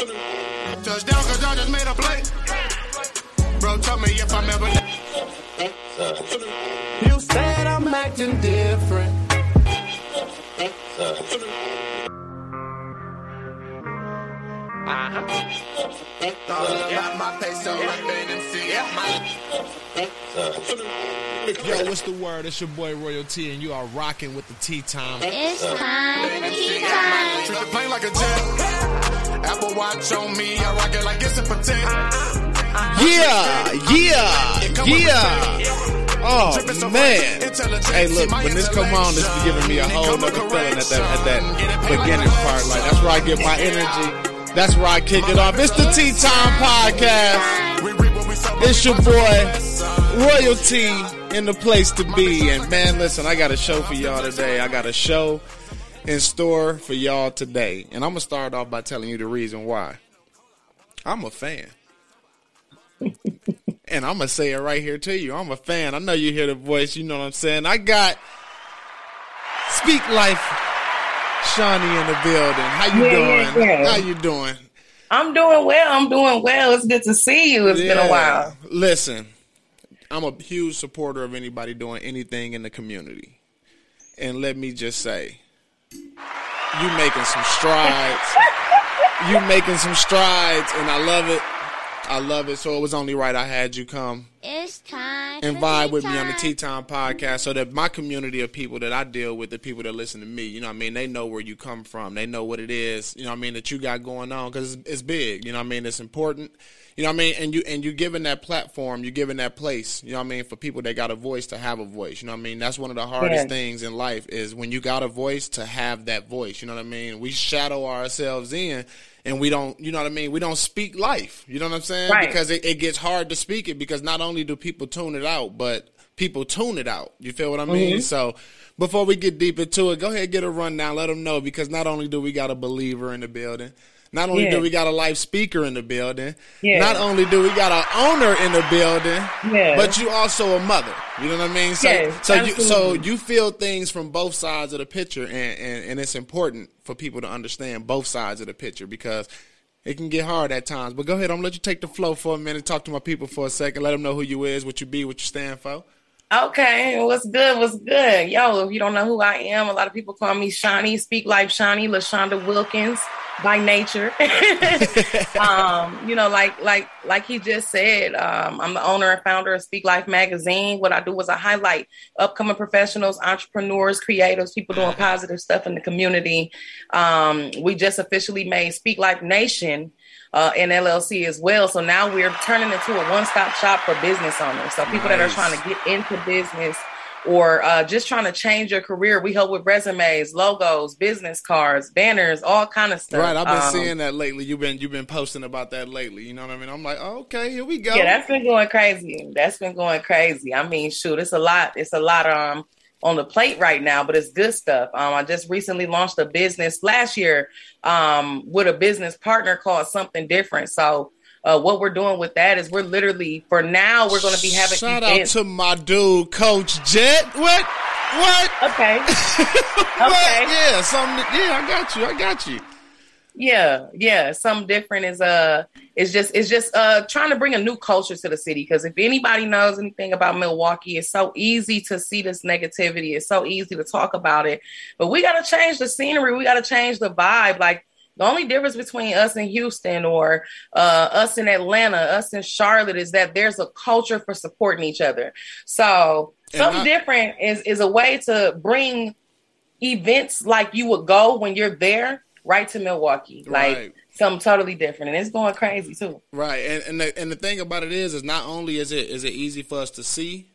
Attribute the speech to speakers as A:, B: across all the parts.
A: Touchdown, cause I just made a play. Bro, tell me if I'm ever. You said I'm acting different.
B: Yo, what's the word? It's your boy Royalty, and you are rocking with the Tea Time.
C: It's time for tea time.
A: Treat the plane like a jet. Apple Watch on me, I rock it like it's a pretend.
B: Yeah, yeah, yeah. Oh man. Hey, look, when this come on, this be giving me a whole nother feeling at that at that beginning part. Like that's where I get my energy. That's where I kick it off. It's the Tea Time Podcast.
A: We reap what we sow.
B: It's your boy Royalty in the place to be. And man, listen, I got a show for y'all today. I got a show in store for y'all today. And I'm gonna start off by telling you the reason why. I'm a fan. and I'm gonna say it right here to you. I'm a fan. I know you hear the voice, you know what I'm saying. I got Speak Life Shawnee in the building. How you
D: Yeah,
B: doing?
D: yeah, yeah.
B: How you doing?
D: I'm doing well. I'm doing well. It's good to see you. It's been a while.
B: Listen, I'm a huge supporter of anybody doing anything in the community. And let me just say, you making some strides. you making some strides, and I love it. I love it. So it was only right I had you come
C: It's time
B: and vibe with me on the
C: time.
B: Tea Time podcast so that my community of people that I deal with, the people that listen to me, you know what I mean, they know where you come from. They know what it is, you know what I mean, that you got going on because it's, it's big, you know what I mean, it's important. You know what I mean? And you and you giving that platform, you're giving that place, you know what I mean, for people that got a voice to have a voice. You know what I mean? That's one of the hardest
D: Yeah.
B: things in life is when you got a voice to have that voice. You know what I mean? We shadow ourselves in and we don't you know what I mean? We don't speak life. You know what I'm saying?
D: Right.
B: Because it, it gets hard to speak it because not only do people tune it out, but people tune it out. You feel what I mean?
D: Mm-hmm.
B: So before we get deep into it, go ahead and get a rundown. Let them know because not only do we got a believer in the building, not only
D: Yeah.
B: do we got a live speaker in the building,
D: Yeah.
B: not only do we got an owner in the building,
D: Yeah.
B: but you also a mother. You know what I mean? So
D: Yes,
B: so you so you feel things from both sides of the picture and, and, and it's important for people to understand both sides of the picture because it can get hard at times. But go ahead, I'm gonna let you take the flow for a minute, talk to my people for a second, let them know who you is, what you be, what you stand for.
D: Okay, what's good? What's good? Yo, if you don't know who I am, a lot of people call me Shawnee, Speak Life Shawnee, LaShonda Wilkins by nature. um, you know, like like like he just said, um, I'm the owner and founder of Speak Life magazine. What I do is I highlight upcoming professionals, entrepreneurs, creatives, people doing positive stuff in the community. Um, we just officially made Speak Life Nation uh, in LLC as well. So now we're turning into a one-stop shop for business owners. So people that are trying to get into business or uh, just trying to change your career, we help with resumes, logos, business cards, banners, all kind of stuff.
B: Right, I've been
D: Um,
B: seeing that lately. You've been you've been posting about that lately. You know what I mean? I'm like, oh, okay, here we go.
D: Yeah, that's been going crazy. That's been going crazy. I mean, shoot, it's a lot. It's a lot um on the plate right now, but it's good stuff. Um, I just recently launched a business last year um with a business partner called Something Different. So uh, what we're doing with that is we're literally for now we're going to be having
B: Shout out to my dude, Coach Jet. What? What?
D: okay,
B: What?
D: okay.
B: Yeah, something. Yeah, I got you. I got you.
D: Yeah, yeah. Something different is uh it's just it's just uh trying to bring a new culture to the city because if anybody knows anything about Milwaukee, it's so easy to see this negativity. It's so easy to talk about it. But we gotta change the scenery, we gotta change the vibe. Like the only difference between us in Houston or uh, us in Atlanta, us in Charlotte, is that there's a culture for supporting each other. So
B: And
D: something
B: I-
D: different is is a way to bring events like you would go when you're there right to Milwaukee. Like
B: Right.
D: something totally different. And it's going crazy too.
B: Right, and and the, and the thing about it is, is not only is it is it easy for us to see,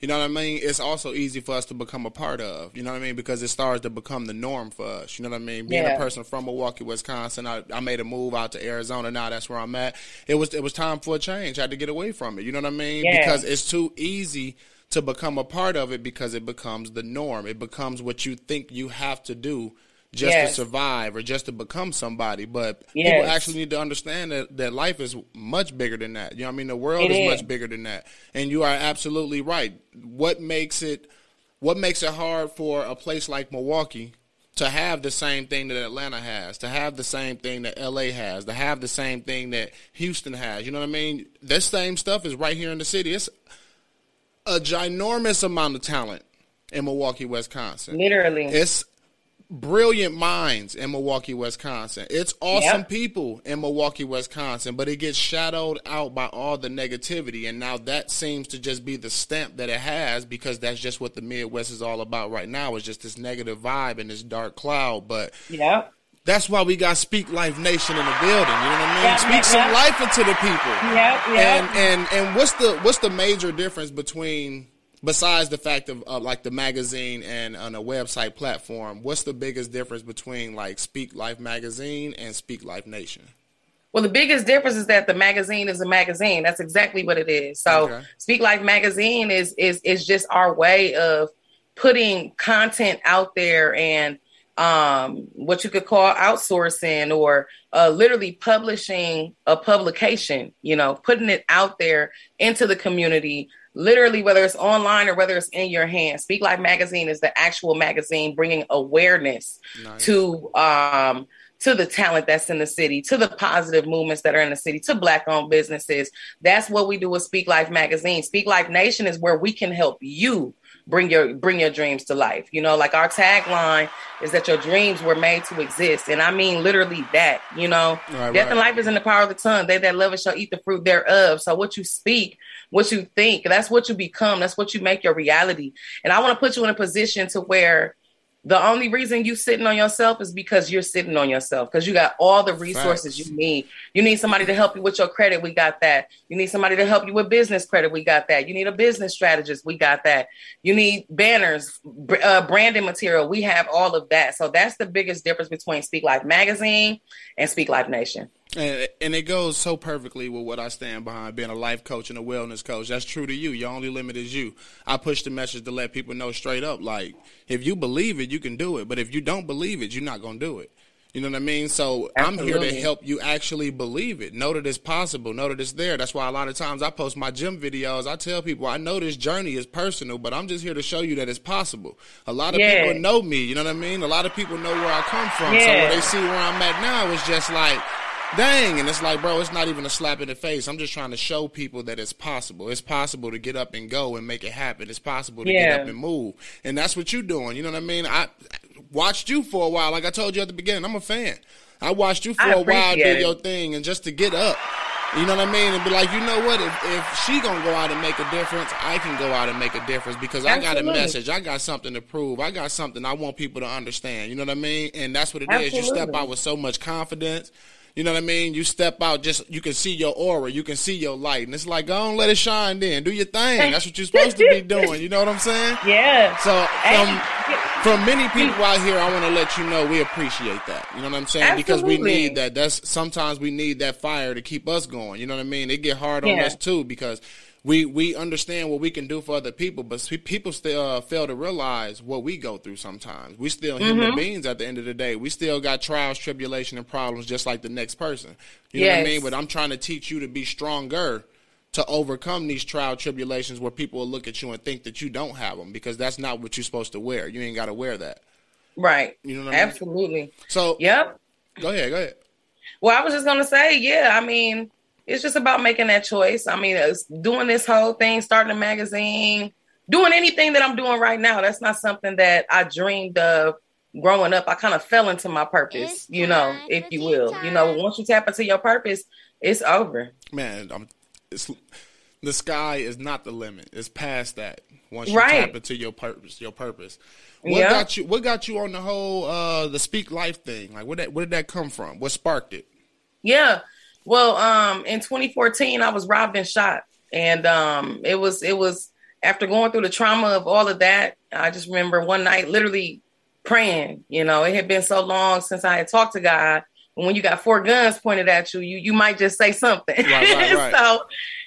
B: you know what I mean. It's also easy for us to become a part of. You know what I mean because it starts to become the norm for us. You know what I mean. Being a person from Milwaukee, Wisconsin, I, I made a move out to Arizona. Now that's where I'm at. It was it was time for a change. I had to get away from it. You know what I mean
D: Yeah.
B: because it's too easy to become a part of it because it becomes the norm. It becomes what you think you have to do just to survive or just to become somebody. But people actually need to understand that, that life is much bigger than that. You know what I mean? The world is,
D: is.
B: much bigger than that. And you are absolutely right. What makes it what makes it hard for a place like Milwaukee to have the same thing that Atlanta has, to have the same thing that LA has, to have the same thing that Houston has. You know what I mean? This same stuff is right here in the city. It's a ginormous amount of talent in Milwaukee, Wisconsin.
D: Literally.
B: It's brilliant minds in Milwaukee, Wisconsin. It's awesome
D: Yep.
B: people in Milwaukee, Wisconsin, but it gets shadowed out by all the negativity. And now that seems to just be the stamp that it has because that's just what the Midwest is all about right now. Is just this negative vibe and this dark cloud. But
D: Yep.
B: that's why we got Speak Life Nation in the building. You know what I mean?
D: Yeah,
B: Speak
D: yeah,
B: some
D: yeah.
B: life into the people.
D: Yep. Yep.
B: And and and what's the what's the major difference between besides the fact of, of like the magazine and on a website platform? What's the biggest difference between like Speak Life magazine and Speak Life Nation?
D: Well, the biggest difference is that the magazine is a magazine. That's exactly what it is. So,
B: Okay.
D: Speak Life magazine is is is just our way of putting content out there and um, what you could call outsourcing or uh, literally publishing a publication. You know, putting it out there into the community. Literally, whether it's online or whether it's in your hand. Speak Life magazine is the actual magazine bringing awareness
B: Nice.
D: to um to the talent that's in the city, to the positive movements that are in the city, to black owned businesses. That's what we do with Speak Life magazine. Speak Life Nation is where we can help you bring your bring your dreams to life. You know, like our tagline is that your dreams were made to exist. And I mean literally that, you know.
B: Right,
D: Death
B: right.
D: and life is in the power of the tongue. They that love it shall eat the fruit thereof. So what you speak, what you think, that's what you become. That's what you make your reality. And I want to put you in a position to where the only reason you sitting on yourself is because you're sitting on yourself because you got all the resources you need. You need somebody to help you with your credit. We got that. You need somebody to help you with business credit. We got that. You need a business strategist. We got that. You need banners, uh, branding material. We have all of that. So that's the biggest difference between Speak Life Magazine and Speak Life Nation.
B: And, and it goes so perfectly with what I stand behind being a life coach and a wellness coach. That's true to you. Your only limit is you. I push the message to let people know straight up like, if you believe it, you can do it. But if you don't believe it, you're not going to do it. You know what I mean? So I'm here to help you actually believe it. Know that it's possible. Know that it's there. That's why a lot of times I post my gym videos. I tell people I know this journey is personal, but I'm just here to show you that it's possible. A lot of people know me. You know what I mean? A lot of people know where I come from. So
D: Yeah.
B: when they see where I'm at now, it's just like, dang. And it's like, bro, it's not even a slap in the face. I'm just trying to show people that it's possible. It's possible to get up and go and make it happen. It's possible to get up and move. And that's what you're doing. You know what I mean? I watched you for a while. Like I told you at the beginning, I'm a fan. I watched you for a while do your thing and just to get up. You know what I mean? And be like, you know what? If, if she gonna go out and make a difference, I can go out and make a difference because I got a message. I got something to prove. I got something I want people to understand. You know what I mean? And that's what it is. You step out with so much confidence. You know what I mean? You step out, just you can see your aura, you can see your light, and it's like, go on, let it shine. Then do your thing. That's what you're supposed to be doing. You know what I'm saying?
D: Yeah.
B: So from from many people out here, I want to let you know we appreciate that. You know what I'm saying? Absolutely. Because we need that. That's sometimes we need that fire to keep us going. You know what I mean? It get hard on
D: Yeah.
B: us too because we we understand what we can do for other people, but people still uh, fail to realize what we go through. Sometimes we still
D: Mm-hmm.
B: human beings. At the end of the day, we still got trials, tribulation, and problems just like the next person. You know what I mean? But I'm trying to teach you to be stronger to overcome these trial tribulations where people will look at you and think that you don't have them because that's not what you're supposed to wear. You ain't got to wear that.
D: right.
B: You know what I mean?
D: Absolutely.
B: So
D: Yep.
B: go ahead, go ahead.
D: Well, I was just gonna say, yeah. I mean, it's just about making that choice. I mean, it's doing this whole thing, starting a magazine, doing anything that I'm doing right now. That's not something that I dreamed of growing up. I kind of fell into my purpose,
C: It's
D: you know, if you
C: tea
D: will. You know, once you tap into your purpose, it's over.
B: Man, I'm, it's, the sky is not the limit. It's past that. Once you
D: Right.
B: tap into your purpose, your purpose. What
D: Yeah.
B: got you? What got you on the whole uh the speak life thing? Like, where that where did that come from? What sparked it?
D: Yeah. Well, um, in 2014, I was robbed and shot, and um, it was it was after going through the trauma of all of that. I just remember one night, literally praying. You know, it had been so long since I had talked to God. And when you got four guns pointed at you, you you might just say something.
B: Right, right, right.
D: so,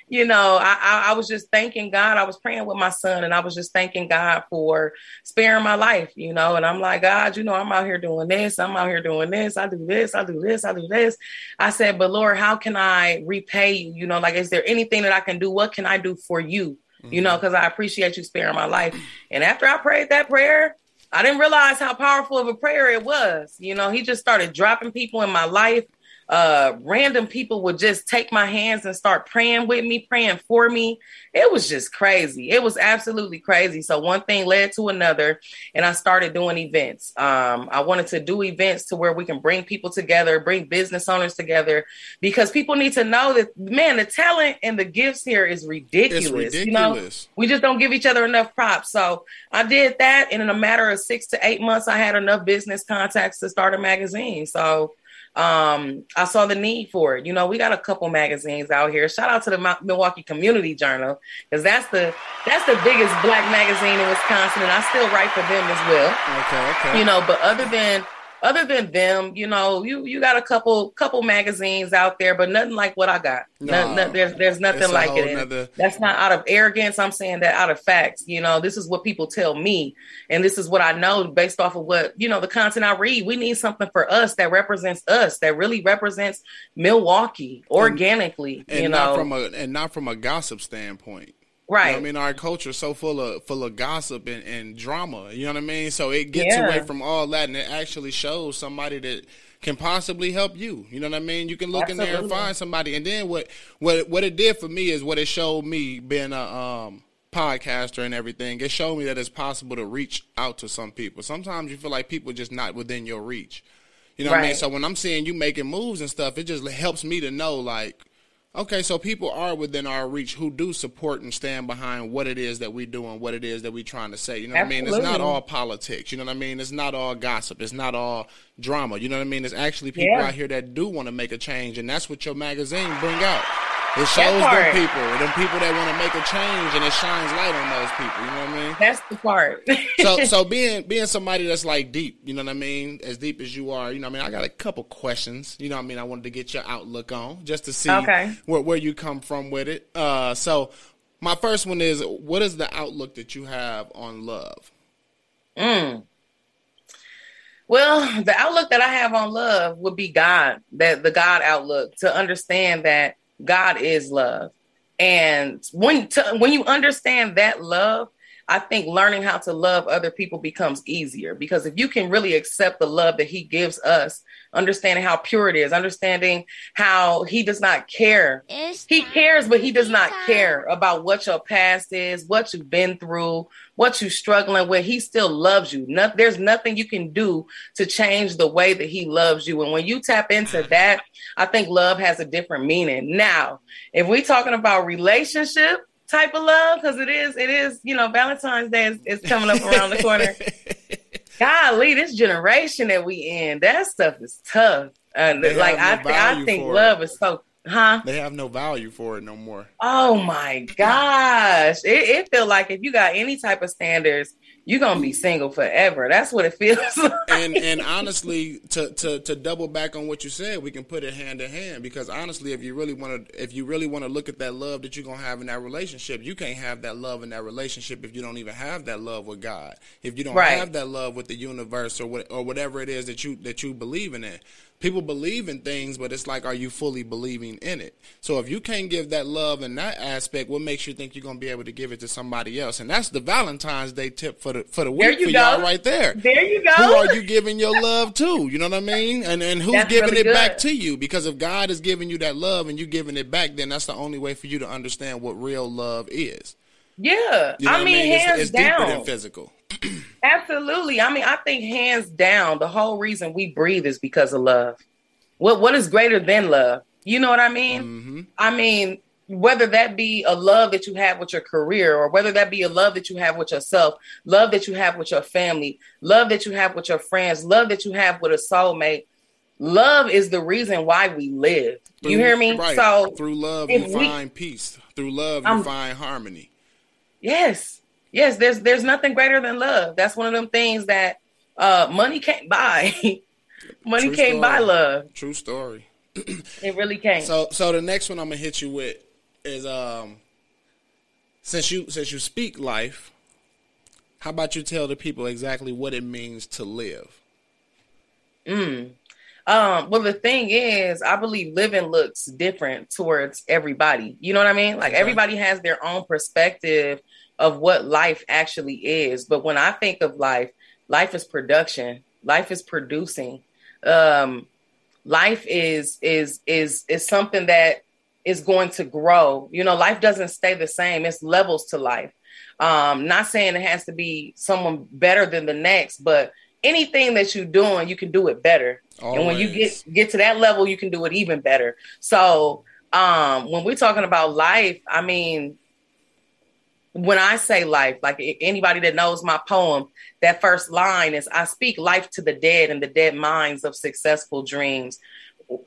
D: you know, I, I I was just thanking God. I was praying with my son, and I was just thanking God for sparing my life. You know, and I'm like, God, you know, I'm out here doing this. I'm out here doing this. I do this. I do this. I do this. I said, but Lord, how can I repay you? You know, like, is there anything that I can do? What can I do for you? You know, mm-hmm. because I appreciate you sparing my life. And after I prayed that prayer, I didn't realize how powerful of a prayer it was. You know, he just started dropping people in my life uh, random people would just take my hands and start praying with me, praying for me. It was just crazy. It was absolutely crazy. So one thing led to another, and I started doing events. Um, I wanted to do events to where we can bring people together, bring business owners together, because people need to know that man, the talent and the gifts here is ridiculous.
B: ridiculous.
D: You know, we just don't give each other enough props. So I did that, and in a matter of six to eight months, I had enough business contacts to start a magazine. So um, I saw the need for it. You know, we got a couple magazines out here. Shout out to the Milwaukee Community Journal because that's the that's the biggest black magazine in Wisconsin, and I still write for them as well.
B: Okay, okay.
D: You know, but other than other than them, you know, you you got a couple couple magazines out there, but nothing like what I got. No, no, no there's there's nothing like it. Nother... That's not out of arrogance. I'm saying that out of facts. You know, this is what people tell me, and this is what I know based off of what you know the content I read. We need something for us that represents us, that really represents Milwaukee organically.
B: And, and
D: you
B: know,
D: not
B: from a and not from a gossip standpoint.
D: Right.
B: You know I mean, our culture is so full of full of gossip and, and drama. You know what I mean? So it gets yeah. away from all that, and it actually shows somebody that can possibly help you. You know what I mean? You can look Absolutely. in there and find somebody. And then what what what it did for me is what it showed me being a um, podcaster and everything. It showed me that it's possible to reach out to some people. Sometimes you feel like people just not within your reach. You know right. what I mean? So when I'm seeing you making moves and stuff, it just helps me to know like Okay, so people are within our reach who do support and stand behind what it is that we do and what it is that we're trying to say. You know what Absolutely. I mean? It's not all politics. You know what I mean? It's not all gossip. It's not all drama. You know what I mean? It's actually people yeah. out here that do want to make a change, and that's what your magazine bring out. It shows them people, them people that want to make a change, and it shines light on those people. You know what I mean?
D: That's the part.
B: so, so being being somebody that's like deep, you know what I mean, as deep as you are, you know, what I mean, I got a couple questions. You know, what I mean, I wanted to get your outlook on just to see
D: okay.
B: where where you come from with it. Uh, so, my first one is, what is the outlook that you have on love?
D: Mm. Well, the outlook that I have on love would be God, that the God outlook to understand that God is love. And when to, when you understand that love, I think learning how to love other people becomes easier because if you can really accept the love that he gives us, understanding how pure it is, understanding how he does not care. It's he cares, but he does not care about what your past is, what you've been through, what you're struggling with. He still loves you. No, there's nothing you can do to change the way that he loves you. And when you tap into that, I think love has a different meaning. Now, if we're talking about relationship, type of love because it is it is you know Valentine's Day is, is coming up around the corner. Golly, this generation that we in, that stuff is tough. Uh, like I, th- I think love is so Huh?
B: They have no value for it no more.
D: Oh my gosh. It, it feels like if you got any type of standards, you're gonna be single forever. That's what it feels like.
B: And and honestly, to, to to double back on what you said, we can put it hand in hand because honestly, if you really want to, if you really want to look at that love that you're gonna have in that relationship, you can't have that love in that relationship if you don't even have that love with God. If you don't right. have that love with the universe or what or whatever it is that you that you believe in it people believe in things, but it's like, are you fully believing in it? So if you can't give that love in that aspect, what makes you think you're going to be able to give it to somebody else? And that's the Valentine's Day tip for the for the week for go. y'all right there.
D: There you go.
B: Who are you giving your love to? You know what I mean? And and who's that's giving really it good. back to you? Because if God is giving you that love and you giving it back, then that's the only way for you to understand what real love is.
D: Yeah, you know I mean, I mean? hands
B: it's, it's
D: down.
B: deeper than physical.
D: Absolutely. I mean, I think hands down, the whole reason we breathe is because of love. What what is greater than love? You know what I mean? Mm-hmm. I mean, whether that be a love that you have with your career or whether that be a love that you have with yourself, love that you have with your family, love that you have with your friends, love that you have with a soulmate. Love is the reason why we live. Through, you hear me?
B: Right. So through love you we, find peace. Through love you find harmony.
D: Yes. Yes, there's there's nothing greater than love. That's one of them things that uh money can't buy. money True can't story. buy love.
B: True story.
D: it really can't.
B: So so the next one I'm gonna hit you with is um since you since you speak life, how about you tell the people exactly what it means to live?
D: Mm. Um, well, the thing is, I believe living looks different towards everybody. You know what I mean? Like okay. everybody has their own perspective of what life actually is. But when I think of life, life is production. Life is producing. Um, life is is is is something that is going to grow. You know, life doesn't stay the same. It's levels to life. Um, not saying it has to be someone better than the next, but anything that you're doing, you can do it better. Always. And when you get get to that level, you can do it even better. So um, when we're talking about life, I mean, when I say life, like anybody that knows my poem, that first line is I speak life to the dead and the dead minds of successful dreams.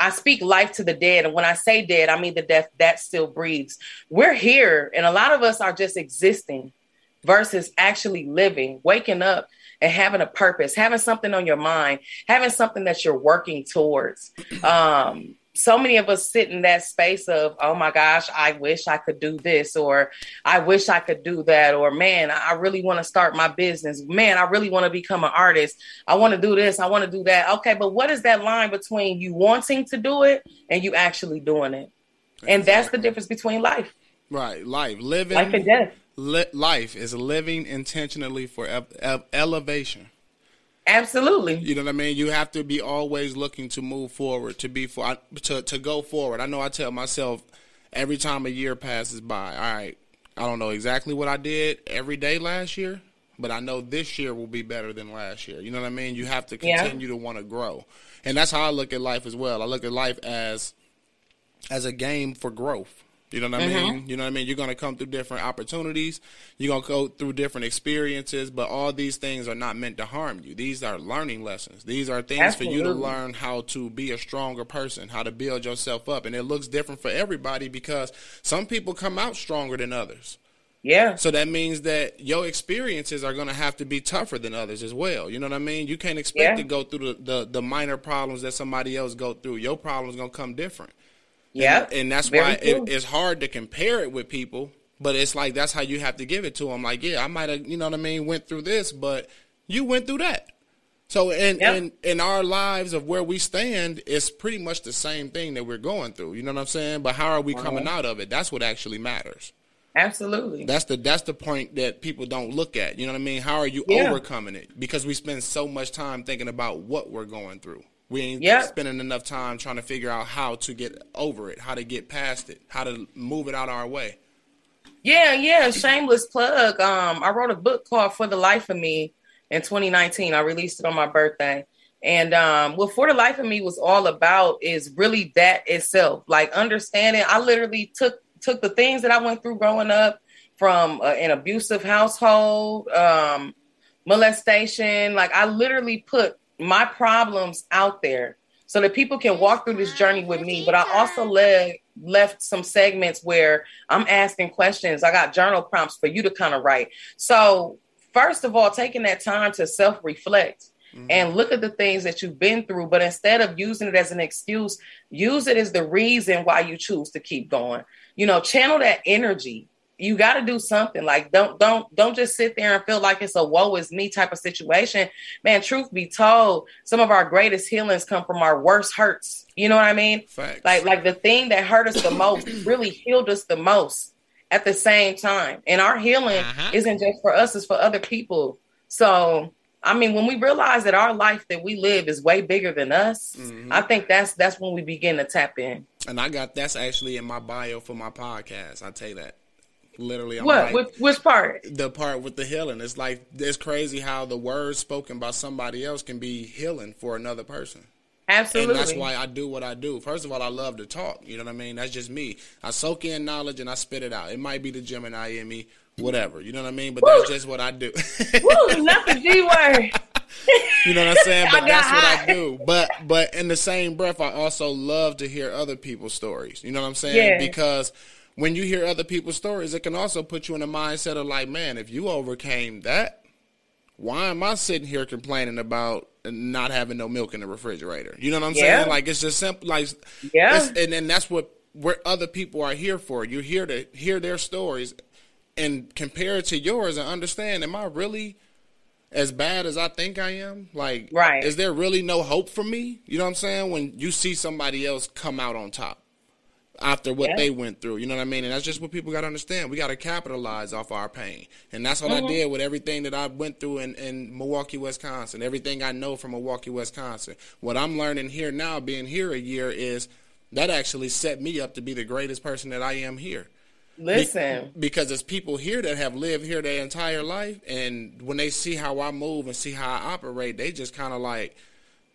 D: I speak life to the dead. And when I say dead, I mean the death that still breathes. We're here, and a lot of us are just existing versus actually living, waking up and having a purpose, having something on your mind, having something that you're working towards. Um, so many of us sit in that space of, oh my gosh, I wish I could do this, or I wish I could do that, or man, I really want to start my business. Man, I really want to become an artist. I want to do this, I want to do that. Okay, but what is that line between you wanting to do it and you actually doing it? Exactly. And that's the difference between life.
B: Right, life, living,
D: life and death.
B: Li- life is living intentionally for elevation.
D: Absolutely.
B: You know what I mean? You have to be always looking to move forward, to be for to to go forward. I know I tell myself every time a year passes by, all right, I don't know exactly what I did every day last year, but I know this year will be better than last year. You know what I mean? You have to continue yeah. to want to grow. And that's how I look at life as well. I look at life as as a game for growth. You know what I mm-hmm. mean? You know what I mean? You're going to come through different opportunities. You're going to go through different experiences, but all these things are not meant to harm you. These are learning lessons. These are things Absolutely. for you to learn how to be a stronger person, how to build yourself up. And it looks different for everybody because some people come out stronger than others.
D: Yeah.
B: So that means that your experiences are going to have to be tougher than others as well. You know what I mean? You can't expect yeah. to go through the, the, the minor problems that somebody else go through. Your problems going to come different.
D: Yeah,
B: and, and, that's Very why it, it's hard to compare it with people. But it's like that's how you have to give it to them. Like, yeah, I might have, you know what I mean, went through this, but you went through that. So in yep. in in our lives of where we stand, it's pretty much the same thing that we're going through. You know what I'm saying? But how are we coming uh-huh. out of it? That's what actually matters.
D: Absolutely.
B: That's the that's the point that people don't look at. You know what I mean? How are you yeah. overcoming it? Because we spend so much time thinking about what we're going through. We ain't yep. spending enough time trying to figure out how to get over it, how to get past it, how to move it out our way.
D: Yeah, yeah. Shameless plug. Um, I wrote a book called For the Life of Me in 2019. I released it on my birthday. And um, what For the Life of Me was all about is really that itself, like understanding. I literally took took the things that I went through growing up from uh, an abusive household, um, molestation. Like I literally put my problems out there so that people can walk through this journey with me. But I also led, left some segments where I'm asking questions. I got journal prompts for you to kind of write. So, first of all, taking that time to self reflect. Mm-hmm. And look at the things that you've been through, but instead of using it as an excuse, use it as the reason why you choose to keep going. You know, channel that energy you got to do something. Like don't don't don't just sit there and feel like it's a woe is me type of situation. Man, truth be told, some of our greatest healings come from our worst hurts. You know what I mean?
B: Facts.
D: Like like the thing that hurt us the most really healed us the most at the same time. And our healing uh-huh. isn't just for us; it's for other people. So I mean, when we realize that our life that we live is way bigger than us, mm-hmm. I think that's that's when we begin to tap in.
B: And I got that's actually in my bio for my podcast. I tell you that. Literally, I'm
D: what? Like, which, part?
B: The part with the healing. It's like it's crazy how the words spoken by somebody else can be healing for another person.
D: Absolutely.
B: And that's why I do what I do. First of all, I love to talk. You know what I mean? That's just me. I soak in knowledge and I spit it out. It might be the Gemini in me, whatever. You know what I mean? But Woo! that's just what I do.
D: Woo, not the G word.
B: you know what I'm saying? But that's what I do. But but in the same breath, I also love to hear other people's stories. You know what I'm saying? Yeah. Because when you hear other people's stories, it can also put you in a mindset of like, man, if you overcame that, why am I sitting here complaining about not having no milk in the refrigerator? You know what I'm yeah. saying? Like it's just simple. Like
D: yeah,
B: and then that's what where other people are here for. You're here to hear their stories and compare it to yours and understand. Am I really? as bad as I think I am? Like,
D: right.
B: is there really no hope for me? You know what I'm saying? When you see somebody else come out on top. After what
D: Yeah.
B: they went through. You know what I mean? And that's just what people got to understand. We got to capitalize off our pain. And that's what I mm-hmm. did with everything that I went through in, in Milwaukee, Wisconsin, everything I know from Milwaukee, Wisconsin. What I'm learning here now, being here a year, is that actually set me up to be the greatest person that I am here. Be-
D: Listen,
B: because there's people here that have lived here their entire life, and when they see how I move and see how I operate, they just kind of like,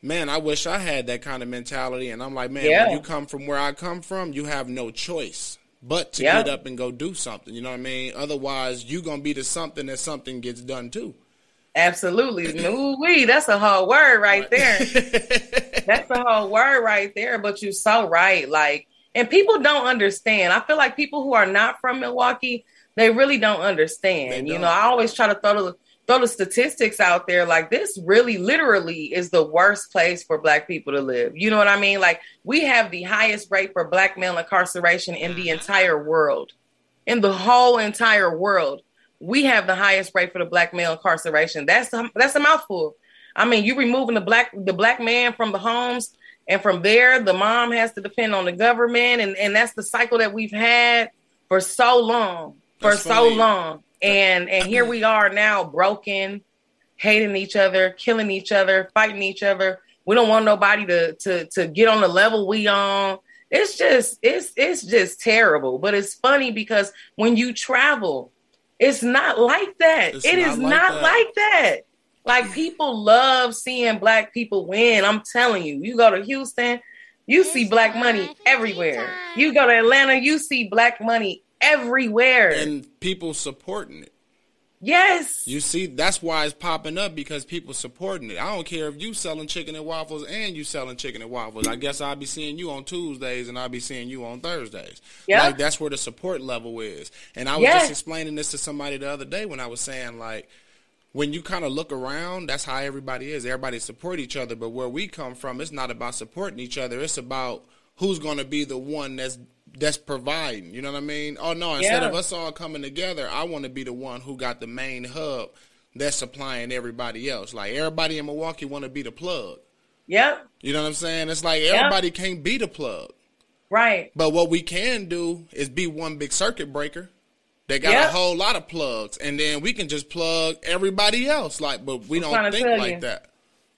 B: man, I wish I had that kind of mentality. And I'm like, man,
D: Yeah.
B: when you come from where I come from, you have no choice but to
D: Yeah.
B: get up and go do something. You know what I mean? Otherwise, you're gonna be the something that something gets done too.
D: absolutely. Ooh wee, that's a whole word right there. That's a whole word right there. But you're so right. Like, and people don't understand. I feel like people who are not from Milwaukee, they really don't understand.
B: They
D: You
B: don't.
D: know, I always try to throw the throw the statistics out there. Like, this really, literally, is the worst place for Black people to live. You know what I mean? Like, we have the highest rate for Black male incarceration in the mm-hmm. entire world, in the whole entire world. We have the highest rate for the Black male incarceration. That's a, that's a mouthful. I mean, you removing the black the black man from the homes, and from there, the mom has to depend on the government, and and that's the cycle that we've had for so long, for
B: That's
D: so
B: funny.
D: long, and and here we are now, broken, hating each other, killing each other, fighting each other. We don't want nobody to to to get on the level we on. It's just it's it's just terrible. But it's funny because when you travel, it's not like that.
B: It's
D: It is
B: not like
D: not
B: that.
D: like that. Like people love seeing black people win. I'm telling you. You go to Houston, you see black money everywhere. You go to Atlanta, you see black money everywhere.
B: and people supporting it.
D: yes.
B: You see, that's why it's popping up because people supporting it. I don't care if you selling chicken and waffles and you selling chicken and waffles. I guess I'll be seeing you on Tuesdays and I'll be seeing you on Thursdays.
D: Yeah.
B: Like that's where the support level is. And I was
D: Yeah.
B: just explaining this to somebody the other day when I was saying like when you kind of look around, that's how everybody is. Everybody support each other, but where we come from, it's not about supporting each other. It's about who's going to be the one that's that's providing. You know what I mean? Oh no, instead
D: Yeah.
B: of us all coming together, I want to be the one who got the main hub that's supplying everybody else. Like everybody in Milwaukee want to be the plug.
D: Yep.
B: You know what I'm saying? It's like everybody can't be the plug.
D: Right.
B: But what we can do is be one big circuit breaker. They got
D: Yep.
B: a whole lot of plugs, and then we can just plug everybody else. Like, but we
D: I'm
B: don't think like
D: you.
B: that.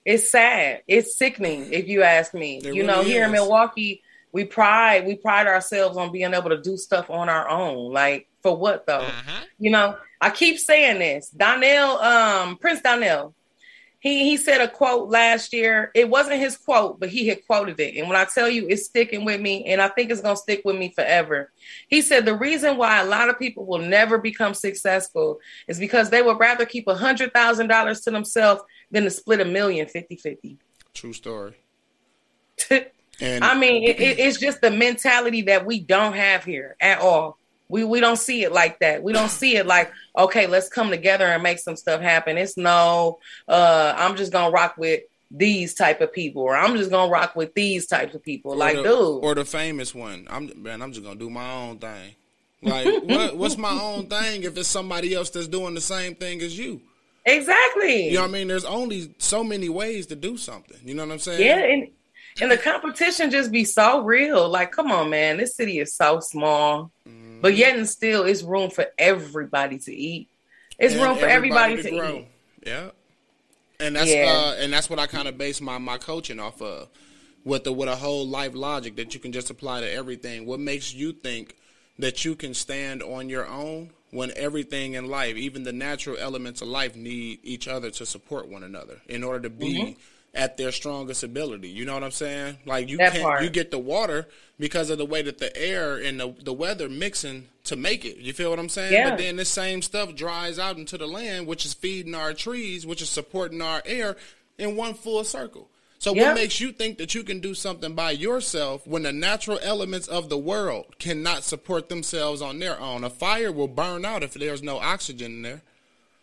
D: It's sad. It's sickening, if you ask me.
B: It
D: you know,
B: really
D: here in. Milwaukee, we pride we pride ourselves on being able to do stuff on our own. Like for what though?
B: Uh-huh.
D: You know, I keep saying this. Donnell, um, Prince Donnell, he he said a quote last year. It wasn't his quote, but he had quoted it. And when I tell you it's sticking with me, and I think it's gonna stick with me forever. He said the reason why a lot of people will never become successful is because they would rather keep a hundred thousand dollars to themselves than to split a million 50-50.
B: True story. And
D: I mean, it, it, it's just the mentality that we don't have here at all. We we don't see it like that. We don't see it like, okay, let's come together and make some stuff happen. It's no, uh, I'm just gonna rock with these type of people, or I'm just gonna rock with these types of people. like,
B: the,
D: dude,
B: or the famous one. I'm man. I'm just gonna do my own thing. Like, what, what's my own thing if it's somebody else that's doing the same thing as you?
D: exactly.
B: You know what I mean? There's only so many ways to do something. You know what I'm saying?
D: Yeah, and and the competition just be so real. Like, come on, man, this city is so small,
B: Mm-hmm.
D: but yet and still, it's room for everybody to eat. It's
B: And
D: room for everybody, to,
B: grow.
D: eat.
B: Yeah. And that's
D: Yeah.
B: uh and that's what I kind of base my my coaching off of with the with a whole life logic that you can just apply to everything. What makes you think that you can stand on your own when everything in life, even the natural elements of life need each other to support one another in order to be
D: Mm-hmm.
B: At their strongest ability. You know what I'm saying? Like you
D: That
B: can't
D: part.
B: you get the water because of the way that the air and the, the weather mixing to make it. You feel what I'm saying?
D: Yeah.
B: But then this same stuff dries out into the land, which is feeding our trees, which is supporting our air in one full circle. So what makes you think that you can do something by yourself when the natural elements of the world cannot support themselves on their own? A fire will burn out if there's no oxygen in there.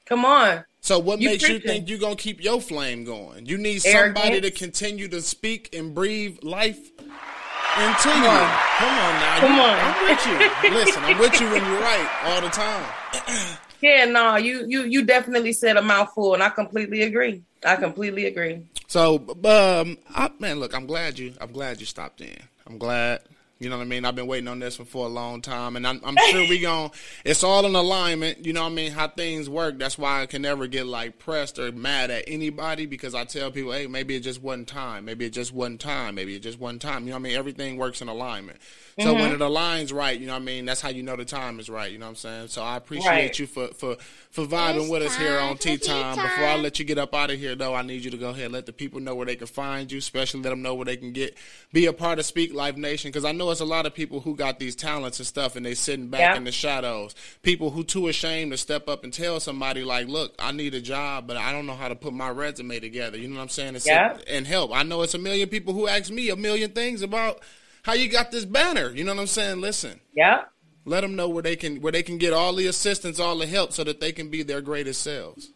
D: Come on.
B: So what
D: You
B: makes you think you're gonna keep your flame going? You need somebody to continue to speak and breathe life into you.
D: on.
B: Come on now.
D: Come
B: You-
D: on.
B: I'm with you. Listen, I'm with you when you're right all the time.
D: Yeah, no, you you you definitely said a mouthful, and I completely agree. I completely agree.
B: So, um, I, man, look, I'm glad you. I'm glad you stopped in. I'm glad. You know what I mean? I've been waiting on this one for a long time, and I'm, I'm sure we gon' It's all in alignment. You know what I mean? How things work. That's why I can never get like pressed or mad at anybody because I tell people, hey, maybe it just wasn't time. Maybe it just wasn't time. Maybe it just wasn't time. You know what I mean? Everything works in alignment. So
D: Mm-hmm.
B: when it aligns right, you know what I mean? That's how you know the time is right. You know what I'm saying? So I appreciate
D: Right.
B: you for for for vibing
C: It's
B: with us here on Tea
C: tea
B: Time. Before I let you get up out of here, though, I need you to go ahead and let the people know where they can find you, especially let them know where they can get be a part of Speak Life Nation. Because I know it's a lot of people who got these talents and stuff, and they sitting back
D: Yeah.
B: in the shadows. People who too ashamed to step up and tell somebody like, "Look, I need a job, but I don't know how to put my resume together." You know what I'm saying? And,
D: Yeah.
B: and help. I know it's a million people who ask me a million things about how you got this banner. You know what I'm saying? Listen
D: Yeah.
B: let them know where they can where they can get all the assistance, all the help, so that they can be their greatest selves.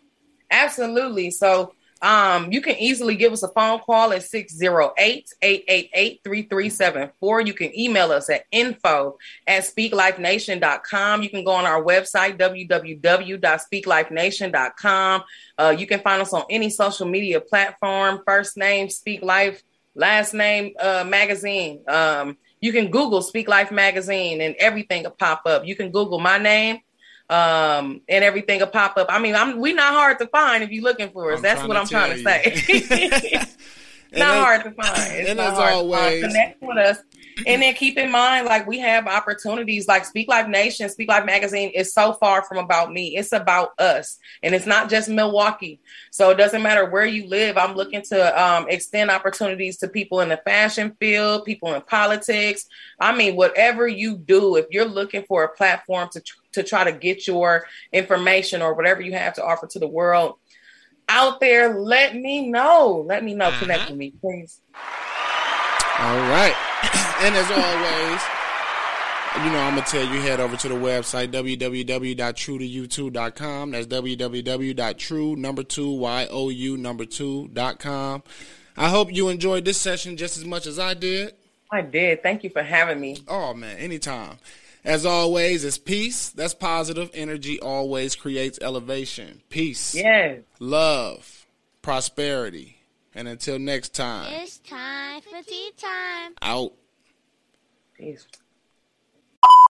D: Absolutely. So um, you can easily give us a phone call at 608-888-3374. You can email us at info at speaklifenation.com. You can go on our website, www.speaklifenation.com. Uh, you can find us on any social media platform, first name, Speak Life, last name, uh, magazine. Um, you can Google Speak Life Magazine and everything will pop up. You can Google my name um, and everything will pop up. I mean, I'm we not hard to find if you're looking for us.
B: I'm
D: That's what I'm trying to say. Not hard to find. It's
B: and
D: not
B: as
D: hard to
B: always-
D: find. connect with us. And then keep in mind, like we have opportunities, like Speak Life Nation, Speak Life Magazine is so far from about me. It's about us, and it's not just Milwaukee. So it doesn't matter where you live. I'm looking to um, extend opportunities to people in the fashion field, people in politics. I mean, whatever you do, if you're looking for a platform to tr- to try to get your information or whatever you have to offer to the world out there, let me know. Let me know. Connect with me, please.
B: All right. and as always, you know, I'm going to tell you head over to the website, www.truetoyou2.com. That's www.true number two, Y-O-U number two dot com. I hope you enjoyed this session just as much as I did.
D: I did. Thank you for having me.
B: Oh, man, anytime. As always, it's peace. That's positive. Energy always creates elevation. Peace,
D: Yes.
B: love, prosperity. And until next time,
C: It's time for tea time.
B: out.
D: Peace.